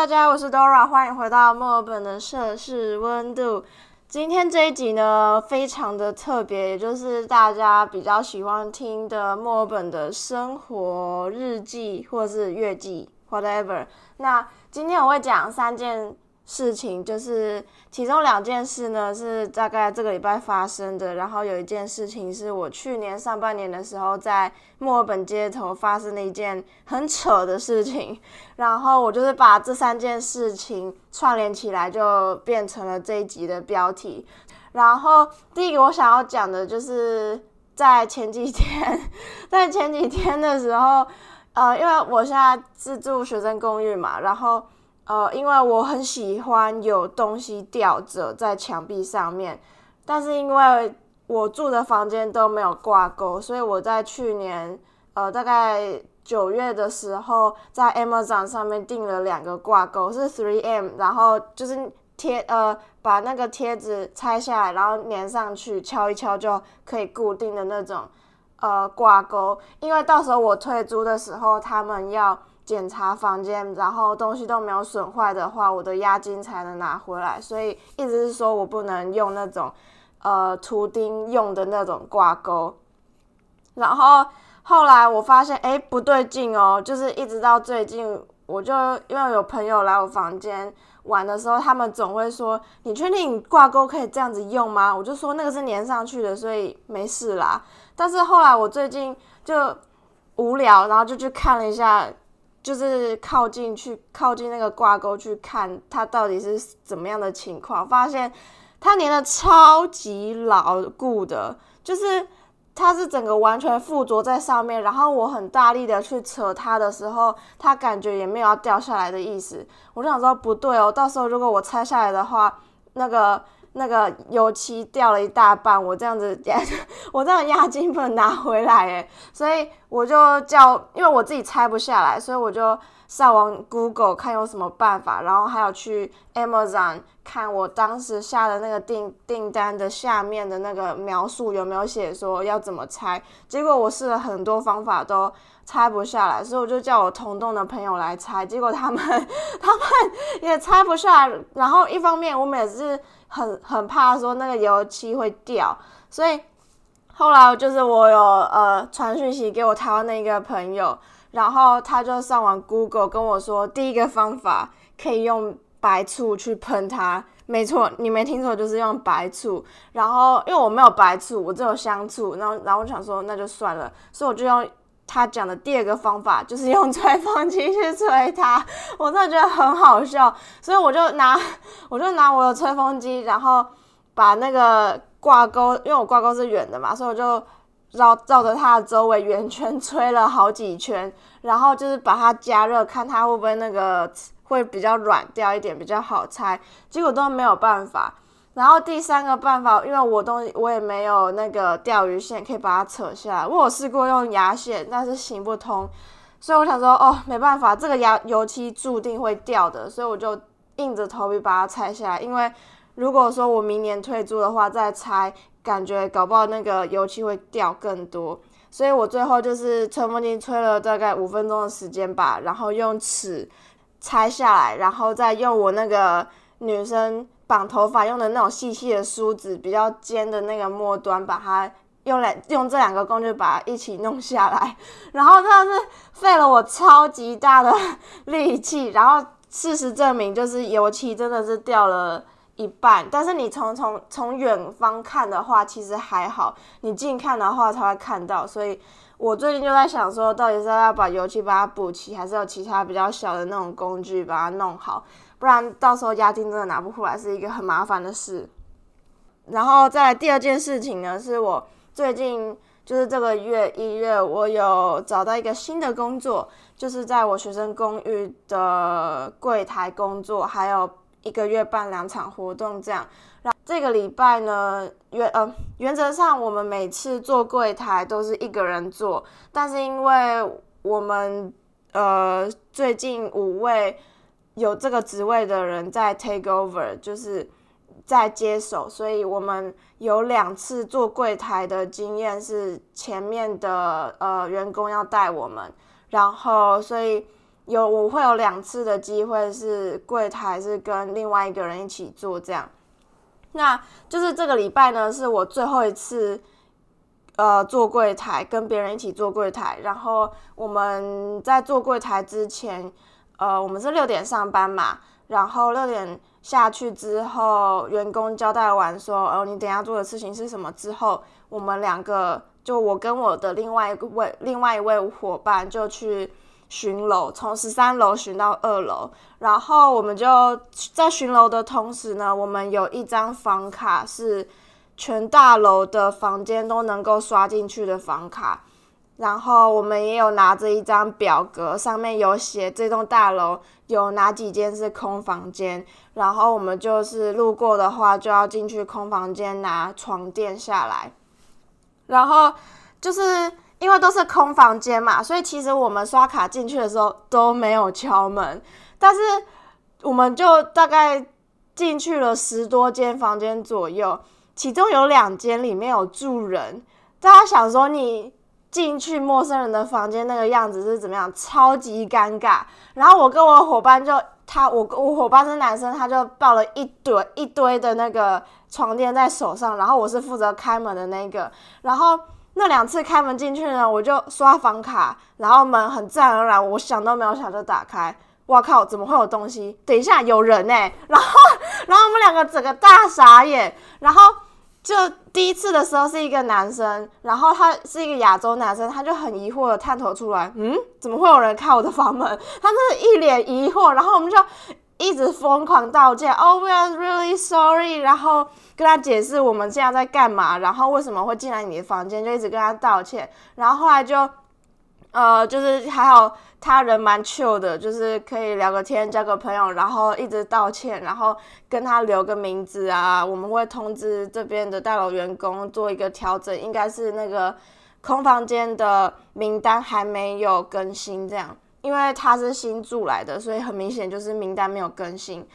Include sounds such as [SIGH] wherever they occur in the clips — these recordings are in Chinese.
大家，我是 Dora，欢迎回到墨尔本的摄氏温度。今天这一集呢，非常的特别，也就是大家比较喜欢听的墨尔本的生活日记或是月记，whatever。那今天我会讲三件。事情就是其中两件事呢，是大概这个礼拜发生的。然后有一件事情是我去年上半年的时候在墨尔本街头发生的一件很扯的事情。然后我就是把这三件事情串联起来，就变成了这一集的标题。然后第一个我想要讲的就是在前几天，[LAUGHS] 在前几天的时候，呃，因为我现在是住学生公寓嘛，然后。呃，因为我很喜欢有东西吊着在墙壁上面，但是因为我住的房间都没有挂钩，所以我在去年呃大概九月的时候，在 Amazon 上面订了两个挂钩，是 Three M，然后就是贴呃把那个贴纸拆下来，然后粘上去，敲一敲就可以固定的那种呃挂钩，因为到时候我退租的时候，他们要。检查房间，然后东西都没有损坏的话，我的押金才能拿回来。所以意思是说我不能用那种呃图钉用的那种挂钩。然后后来我发现，哎，不对劲哦，就是一直到最近，我就因为有朋友来我房间玩的时候，他们总会说：“你确定你挂钩可以这样子用吗？”我就说那个是粘上去的，所以没事啦。但是后来我最近就无聊，然后就去看了一下。就是靠近去靠近那个挂钩去看它到底是怎么样的情况，发现它粘的超级牢固的，就是它是整个完全附着在上面，然后我很大力的去扯它的时候，它感觉也没有要掉下来的意思，我就想说不对哦，到时候如果我拆下来的话，那个。那个油漆掉了一大半，我这样子，[LAUGHS] 我这样押金不能拿回来诶，所以我就叫，因为我自己拆不下来，所以我就上网 Google 看有什么办法，然后还有去 Amazon 看我当时下的那个订订单的下面的那个描述有没有写说要怎么拆，结果我试了很多方法都拆不下来，所以我就叫我同栋的朋友来拆，结果他们 [LAUGHS] 他们也拆不下来，然后一方面我每次。很很怕说那个油漆会掉，所以后来就是我有呃传讯息给我台湾那个朋友，然后他就上网 Google 跟我说，第一个方法可以用白醋去喷它，没错，你没听错，就是用白醋。然后因为我没有白醋，我只有香醋，然后然后我想说那就算了，所以我就用。他讲的第二个方法就是用吹风机去吹它，我真的觉得很好笑，所以我就拿我就拿我的吹风机，然后把那个挂钩，因为我挂钩是圆的嘛，所以我就绕绕着它的周围圆圈吹了好几圈，然后就是把它加热，看它会不会那个会比较软掉一点，比较好拆，结果都没有办法。然后第三个办法，因为我东西我也没有那个钓鱼线可以把它扯下来，我有试过用牙线，但是行不通，所以我想说，哦，没办法，这个牙油漆注定会掉的，所以我就硬着头皮把它拆下来。因为如果说我明年退租的话再拆，感觉搞不好那个油漆会掉更多，所以我最后就是吹风机吹了大概五分钟的时间吧，然后用尺拆下来，然后再用我那个女生。绑头发用的那种细细的梳子，比较尖的那个末端，把它用来用这两个工具把它一起弄下来，然后真的是费了我超级大的力气。然后事实证明，就是油漆真的是掉了一半。但是你从从从远方看的话，其实还好；你近看的话才会看到。所以我最近就在想说，到底是要把油漆把它补齐，还是有其他比较小的那种工具把它弄好？不然到时候押金真的拿不回来，是一个很麻烦的事。然后再第二件事情呢，是我最近就是这个月一月，我有找到一个新的工作，就是在我学生公寓的柜台工作，还有一个月办两场活动这样。然后这个礼拜呢，原呃原则上我们每次做柜台都是一个人做，但是因为我们呃最近五位。有这个职位的人在 take over，就是在接手，所以我们有两次做柜台的经验，是前面的呃员工要带我们，然后所以有我会有两次的机会是柜台是跟另外一个人一起做这样，那就是这个礼拜呢是我最后一次呃做柜台，跟别人一起做柜台。然后我们在做柜台之前，呃，我们是六点上班嘛，然后六点下去之后，员工交代完说，哦，你等下做的事情是什么之后，我们两个就我跟我的另外一位另外一位伙伴就去。巡楼从十三楼巡到二楼，然后我们就在巡楼的同时呢，我们有一张房卡是全大楼的房间都能够刷进去的房卡，然后我们也有拿着一张表格，上面有写这栋大楼有哪几间是空房间，然后我们就是路过的话就要进去空房间拿床垫下来，然后就是。因为都是空房间嘛，所以其实我们刷卡进去的时候都没有敲门，但是我们就大概进去了十多间房间左右，其中有两间里面有住人。大家想说，你进去陌生人的房间那个样子是怎么样？超级尴尬。然后我跟我伙伴就他，我我伙伴是男生，他就抱了一堆一堆的那个床垫在手上，然后我是负责开门的那个，然后。那两次开门进去呢，我就刷房卡，然后门很自然而然，我想都没有想就打开。哇靠，怎么会有东西？等一下有人呢！[LAUGHS] 然后，然后我们两个整个大傻眼。然后就第一次的时候是一个男生，然后他是一个亚洲男生，他就很疑惑的探头出来，嗯，怎么会有人开我的房门？他就是一脸疑惑。然后我们就。一直疯狂道歉，Oh, we are really sorry。然后跟他解释我们现在在干嘛，然后为什么会进来你的房间，就一直跟他道歉。然后后来就，呃，就是还好他人蛮 chill 的，就是可以聊个天，交个朋友，然后一直道歉，然后跟他留个名字啊，我们会通知这边的大楼员工做一个调整，应该是那个空房间的名单还没有更新这样。因为他是新住来的，所以很明显就是名单没有更新。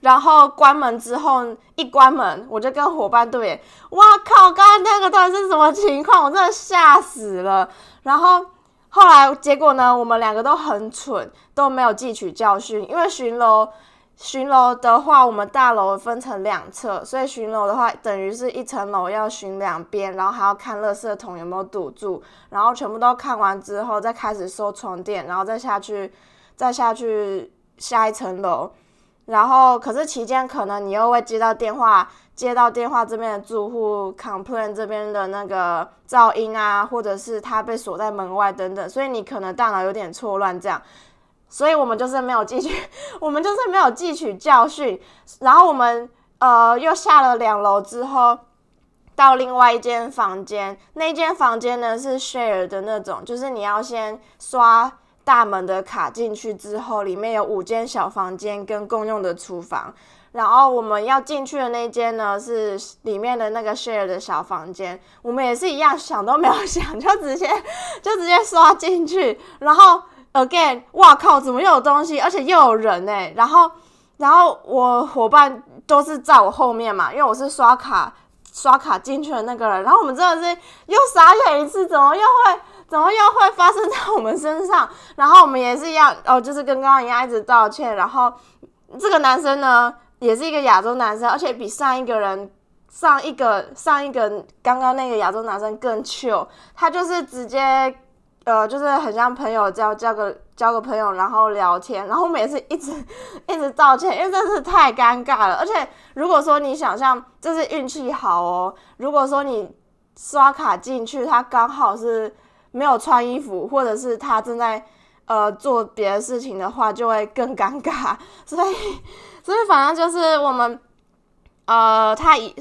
然后关门之后，一关门我就跟伙伴对眼，哇靠！刚刚那个到底是什么情况？我真的吓死了。然后后来结果呢，我们两个都很蠢，都没有汲取教训，因为巡楼。巡楼的话，我们大楼分成两侧，所以巡楼的话，等于是一层楼要巡两边，然后还要看垃圾桶有没有堵住，然后全部都看完之后，再开始收床垫，然后再下去，再下去下一层楼。然后，可是期间可能你又会接到电话，接到电话这边的住户 complain 这边的那个噪音啊，或者是他被锁在门外等等，所以你可能大脑有点错乱这样。所以我们就是没有汲取，[LAUGHS] 我们就是没有汲取教训。然后我们呃又下了两楼之后，到另外一间房间。那间房间呢是 share 的那种，就是你要先刷大门的卡进去之后，里面有五间小房间跟共用的厨房。然后我们要进去的那间呢是里面的那个 share 的小房间。我们也是一样，想都没有想，就直接就直接刷进去，然后。Again，哇靠！怎么又有东西，而且又有人呢？然后，然后我伙伴都是在我后面嘛，因为我是刷卡刷卡进去的那个人。然后我们真的是又傻眼一次，怎么又会怎么又会发生在我们身上？然后我们也是一样哦，就是跟刚刚一样一直道歉。然后这个男生呢，也是一个亚洲男生，而且比上一个人上一个上一个刚刚那个亚洲男生更 chill，他就是直接。呃，就是很像朋友交交个交个朋友，然后聊天，然后每次一直 [LAUGHS] 一直道歉，因为真是太尴尬了。而且如果说你想象这是运气好哦，如果说你刷卡进去，他刚好是没有穿衣服，或者是他正在呃做别的事情的话，就会更尴尬。[LAUGHS] 所以所以反正就是我们呃他以，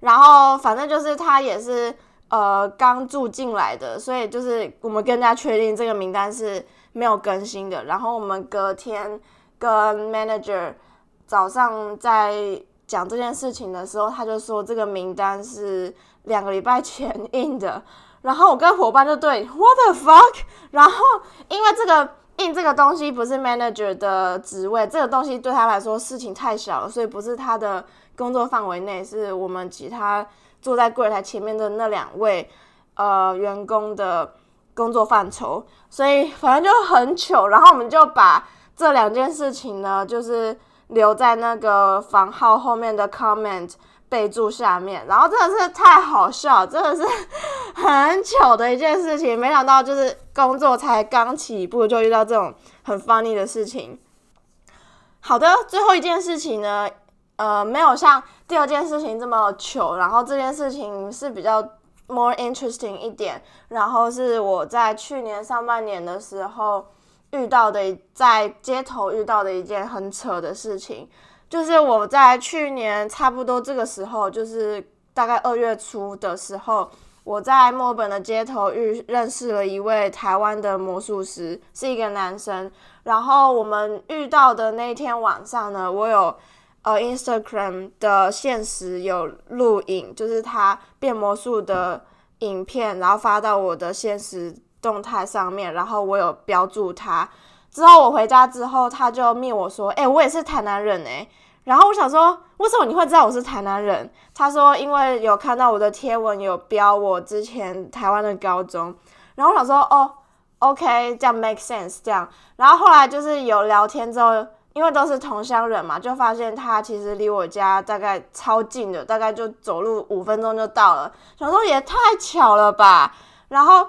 然后反正就是他也是。呃，刚住进来的，所以就是我们更加确定这个名单是没有更新的。然后我们隔天跟 manager 早上在讲这件事情的时候，他就说这个名单是两个礼拜前印的。然后我跟伙伴就对，what the fuck？然后因为这个印这个东西不是 manager 的职位，这个东西对他来说事情太小了，所以不是他的工作范围内，是我们其他。坐在柜台前面的那两位呃员工的工作范畴，所以反正就很糗。然后我们就把这两件事情呢，就是留在那个房号后面的 comment 备注下面。然后真的是太好笑，真的是很糗的一件事情。没想到就是工作才刚起步，就遇到这种很 funny 的事情。好的，最后一件事情呢，呃，没有像第二件事情这么糗，然后这件事情是比较。more interesting 一点，然后是我在去年上半年的时候遇到的，在街头遇到的一件很扯的事情，就是我在去年差不多这个时候，就是大概二月初的时候，我在墨本的街头遇认识了一位台湾的魔术师，是一个男生，然后我们遇到的那天晚上呢，我有。呃，Instagram 的现实有录影，就是他变魔术的影片，然后发到我的现实动态上面，然后我有标注他。之后我回家之后，他就密我说：“哎，我也是台南人哎。”然后我想说：“为什么你会知道我是台南人？”他说：“因为有看到我的贴文，有标我之前台湾的高中。”然后我想说：“哦，OK，这样 make sense 这样。”然后后来就是有聊天之后。因为都是同乡人嘛，就发现他其实离我家大概超近的，大概就走路五分钟就到了。想说也太巧了吧。然后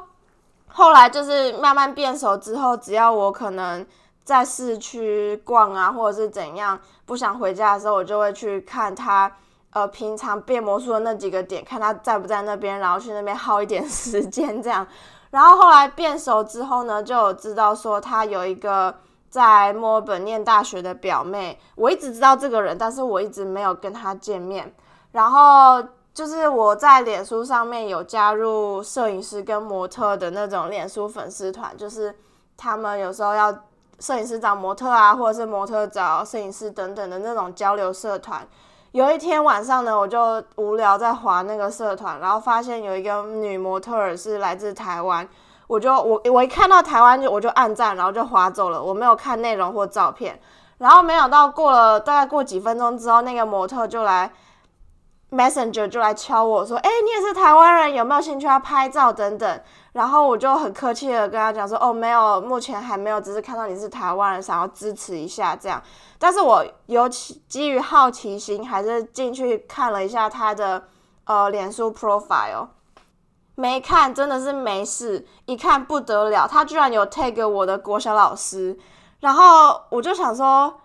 后来就是慢慢变熟之后，只要我可能在市区逛啊，或者是怎样，不想回家的时候，我就会去看他呃平常变魔术的那几个点，看他在不在那边，然后去那边耗一点时间这样。然后后来变熟之后呢，就知道说他有一个。在墨尔本念大学的表妹，我一直知道这个人，但是我一直没有跟他见面。然后就是我在脸书上面有加入摄影师跟模特的那种脸书粉丝团，就是他们有时候要摄影师找模特啊，或者是模特找摄影师等等的那种交流社团。有一天晚上呢，我就无聊在划那个社团，然后发现有一个女模特是来自台湾。我就我我一看到台湾就我就按赞，然后就划走了，我没有看内容或照片。然后没想到过了大概过几分钟之后，那个模特就来 Messenger 就来敲我说：“哎，你也是台湾人，有没有兴趣要拍照等等？”然后我就很客气的跟他讲说：“哦，没有，目前还没有，只是看到你是台湾人，想要支持一下这样。”但是我尤其基于好奇心，还是进去看了一下他的呃脸书 profile。没看，真的是没事。一看不得了，他居然有 tag 我的国小老师，然后我就想说，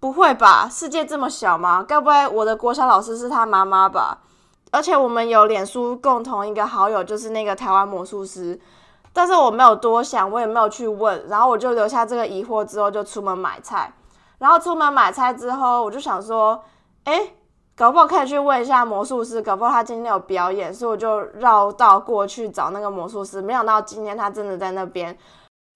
不会吧，世界这么小吗？该不会我的国小老师是他妈妈吧？而且我们有脸书共同一个好友，就是那个台湾魔术师。但是我没有多想，我也没有去问，然后我就留下这个疑惑，之后就出门买菜。然后出门买菜之后，我就想说，哎。搞不好可以去问一下魔术师，搞不好他今天有表演，所以我就绕道过去找那个魔术师。没想到今天他真的在那边。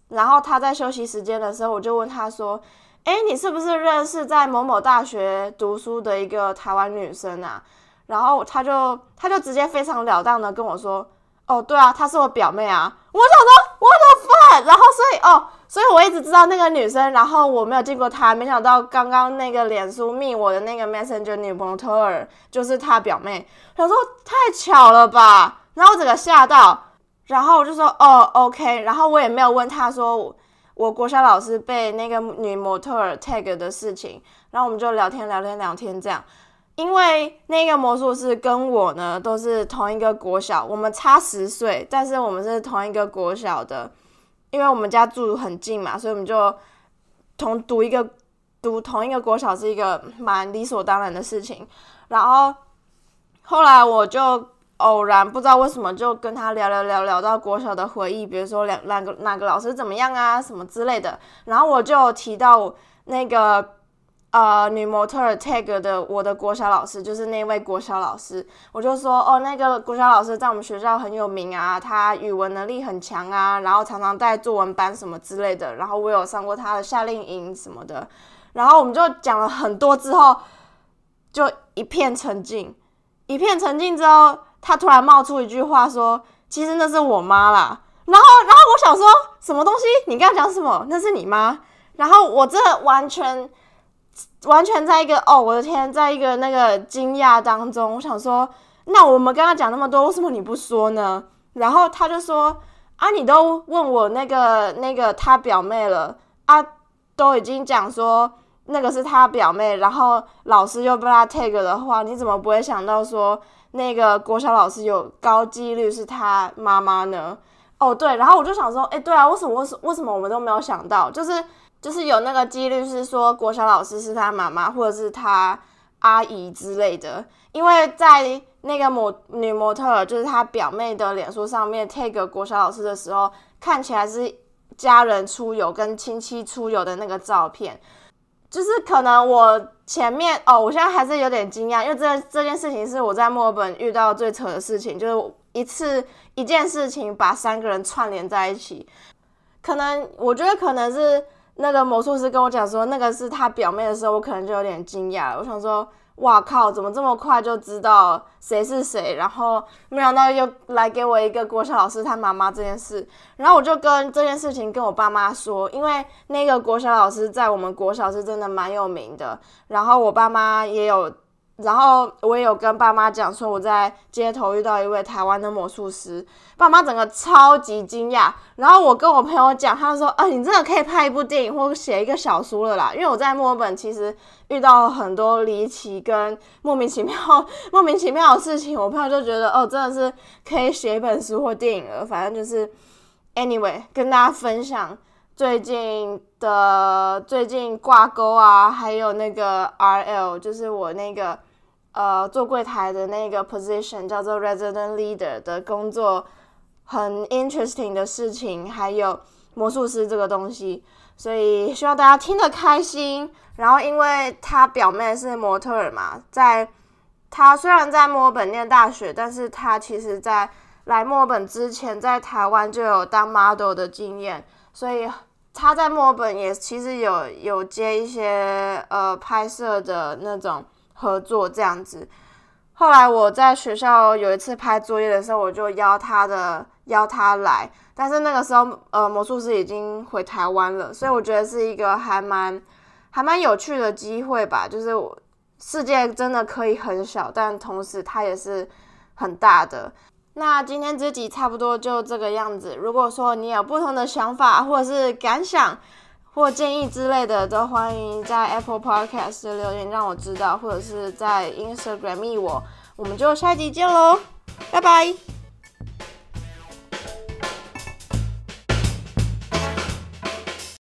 然后他在休息时间的时候，我就问他说：“哎，你是不是认识在某某大学读书的一个台湾女生啊？”然后他就他就直接非常了当的跟我说：“哦，对啊，她是我表妹啊。”我想说我的 t 然后所以哦。所以我一直知道那个女生，然后我没有见过她，没想到刚刚那个脸书密我的那个 Messenger 女模特儿就是她表妹。她说太巧了吧，然后我整个吓到，然后我就说哦 OK，然后我也没有问她说我国小老师被那个女模特儿 tag 的事情，然后我们就聊天聊天聊天这样，因为那个魔术师跟我呢都是同一个国小，我们差十岁，但是我们是同一个国小的。因为我们家住很近嘛，所以我们就同读一个读同一个国小是一个蛮理所当然的事情。然后后来我就偶然不知道为什么就跟他聊聊聊聊到国小的回忆，比如说两哪个哪个老师怎么样啊什么之类的。然后我就提到那个。呃，女模特 tag 的我的国小老师就是那位国小老师，我就说哦，那个国小老师在我们学校很有名啊，他语文能力很强啊，然后常常带作文班什么之类的，然后我有上过他的夏令营什么的，然后我们就讲了很多之后，就一片沉静，一片沉静之后，他突然冒出一句话说，其实那是我妈啦，然后然后我想说什么东西？你刚刚讲什么？那是你妈？然后我这完全。完全在一个哦，我的天，在一个那个惊讶当中，我想说，那我们刚刚讲那么多，为什么你不说呢？然后他就说啊，你都问我那个那个他表妹了啊，都已经讲说那个是他表妹，然后老师又被他 take 的话，你怎么不会想到说那个国小老师有高几率是他妈妈呢？哦，对，然后我就想说，哎，对啊，为什么为什为什么我们都没有想到，就是就是有那个几率是说国小老师是他妈妈，或者是他阿姨之类的，因为在那个模女模特就是他表妹的脸书上面 take 国小老师的时候，看起来是家人出游跟亲戚出游的那个照片，就是可能我前面哦，我现在还是有点惊讶，因为这这件事情是我在墨尔本遇到最扯的事情，就是一次。一件事情把三个人串联在一起，可能我觉得可能是那个魔术师跟我讲说那个是他表妹的时候，我可能就有点惊讶。我想说，哇靠，怎么这么快就知道谁是谁？然后没想到又来给我一个国小老师他妈妈这件事。然后我就跟这件事情跟我爸妈说，因为那个国小老师在我们国小是真的蛮有名的。然后我爸妈也有。然后我也有跟爸妈讲说我在街头遇到一位台湾的魔术师，爸妈整个超级惊讶。然后我跟我朋友讲，他就说：“啊，你真的可以拍一部电影或写一个小说了啦！”因为我在墨尔本其实遇到很多离奇跟莫名其妙、莫名其妙的事情，我朋友就觉得哦，真的是可以写一本书或电影了。反正就是，anyway，跟大家分享最近的最近挂钩啊，还有那个 RL，就是我那个。呃，做柜台的那个 position 叫做 resident leader 的工作，很 interesting 的事情，还有魔术师这个东西，所以希望大家听得开心。然后，因为他表妹是模特儿嘛，在他虽然在墨尔本念大学，但是他其实在来墨尔本之前，在台湾就有当 model 的经验，所以他在墨尔本也其实有有接一些呃拍摄的那种。合作这样子，后来我在学校有一次拍作业的时候，我就邀他的邀他来，但是那个时候呃魔术师已经回台湾了，所以我觉得是一个还蛮还蛮有趣的机会吧。就是世界真的可以很小，但同时它也是很大的。那今天这集差不多就这个样子。如果说你有不同的想法或者是感想，或建议之类的，都欢迎在 Apple Podcast 留言让我知道，或者是在 Instagram 密我，我们就下集见喽，拜拜。